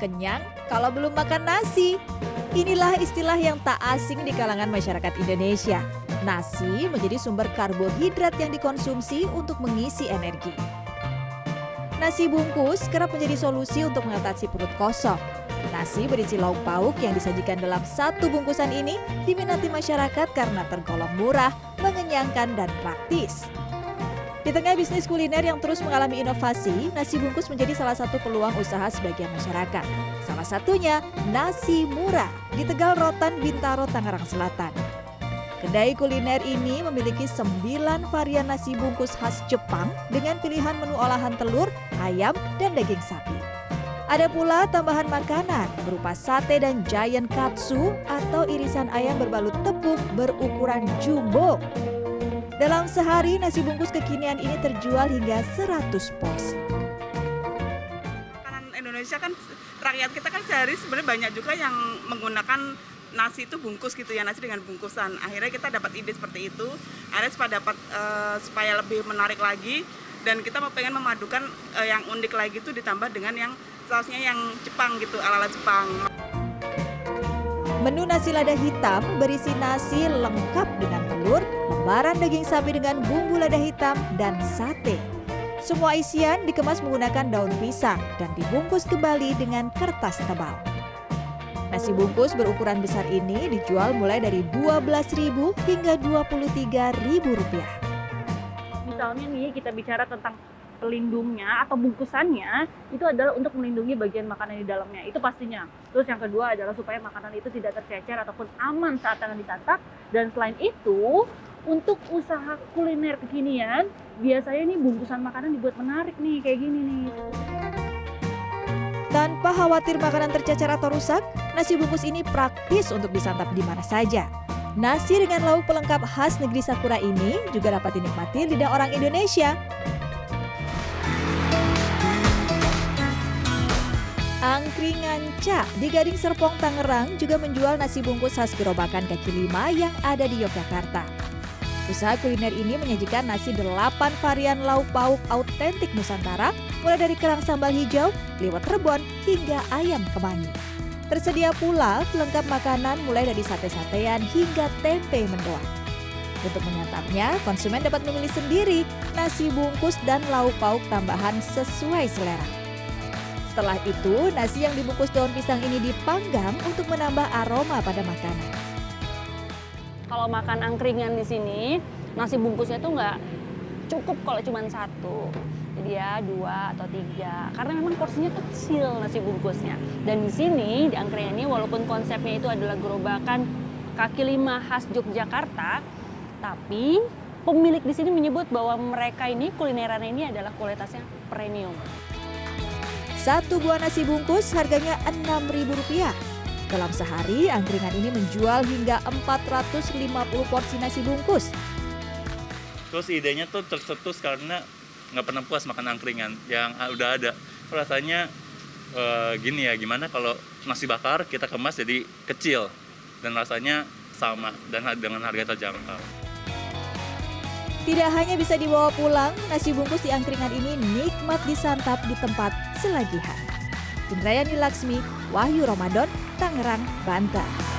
kenyang kalau belum makan nasi. Inilah istilah yang tak asing di kalangan masyarakat Indonesia. Nasi menjadi sumber karbohidrat yang dikonsumsi untuk mengisi energi. Nasi bungkus kerap menjadi solusi untuk mengatasi perut kosong. Nasi berisi lauk pauk yang disajikan dalam satu bungkusan ini diminati masyarakat karena tergolong murah, mengenyangkan, dan praktis. Di tengah bisnis kuliner yang terus mengalami inovasi, nasi bungkus menjadi salah satu peluang usaha sebagian masyarakat. Salah satunya nasi murah di Tegal Rotan, Bintaro, Tangerang Selatan. Kedai kuliner ini memiliki 9 varian nasi bungkus khas Jepang dengan pilihan menu olahan telur, ayam, dan daging sapi. Ada pula tambahan makanan berupa sate dan giant katsu atau irisan ayam berbalut tepung berukuran jumbo. Dalam sehari, nasi bungkus kekinian ini terjual hingga 100 porsi. Makanan Indonesia kan rakyat kita kan sehari sebenarnya banyak juga yang menggunakan nasi itu bungkus gitu ya nasi dengan bungkusan. Akhirnya kita dapat ide seperti itu. Akhirnya supaya dapat uh, supaya lebih menarik lagi dan kita mau pengen memadukan uh, yang unik lagi itu ditambah dengan yang sausnya yang Jepang gitu ala-ala Jepang. Menu nasi lada hitam berisi nasi lengkap dengan telur, lembaran daging sapi dengan bumbu lada hitam, dan sate. Semua isian dikemas menggunakan daun pisang dan dibungkus kembali dengan kertas tebal. Nasi bungkus berukuran besar ini dijual mulai dari Rp12.000 hingga Rp23.000. Misalnya nih kita bicara tentang pelindungnya atau bungkusannya itu adalah untuk melindungi bagian makanan di dalamnya. Itu pastinya. Terus yang kedua adalah supaya makanan itu tidak tercecer ataupun aman saat akan disantap dan selain itu untuk usaha kuliner kekinian biasanya nih bungkusan makanan dibuat menarik nih kayak gini nih. Tanpa khawatir makanan tercecer atau rusak nasi bungkus ini praktis untuk disantap di mana saja. Nasi dengan lauk pelengkap khas negeri Sakura ini juga dapat dinikmati lidah orang Indonesia. Angkringan Ca di Gading Serpong, Tangerang juga menjual nasi bungkus khas gerobakan kaki lima yang ada di Yogyakarta. Usaha kuliner ini menyajikan nasi delapan varian lauk pauk autentik Nusantara, mulai dari kerang sambal hijau, liwet rebon, hingga ayam kemangi. Tersedia pula pelengkap makanan mulai dari sate-satean hingga tempe mendoan. Untuk menyantapnya, konsumen dapat memilih sendiri nasi bungkus dan lauk pauk tambahan sesuai selera. Setelah itu, nasi yang dibungkus daun pisang ini dipanggang untuk menambah aroma pada makanan. Kalau makan angkringan di sini, nasi bungkusnya tuh nggak cukup kalau cuma satu. Jadi ya dua atau tiga, karena memang porsinya kecil nasi bungkusnya. Dan di sini di angkringan ini, walaupun konsepnya itu adalah gerobakan kaki lima khas Yogyakarta, tapi pemilik di sini menyebut bahwa mereka ini kulineran ini adalah kualitasnya premium. Satu buah nasi bungkus harganya Rp6.000. Dalam sehari, angkringan ini menjual hingga 450 porsi nasi bungkus. Terus idenya tuh tercetus karena nggak pernah puas makan angkringan yang udah ada. Rasanya e, gini ya, gimana kalau nasi bakar kita kemas jadi kecil dan rasanya sama dan dengan harga terjangkau. Tidak hanya bisa dibawa pulang, nasi bungkus di angkringan ini nikmat disantap di tempat selagihan. Indrayani Laksmi, Wahyu Ramadan, Tangerang, Banten.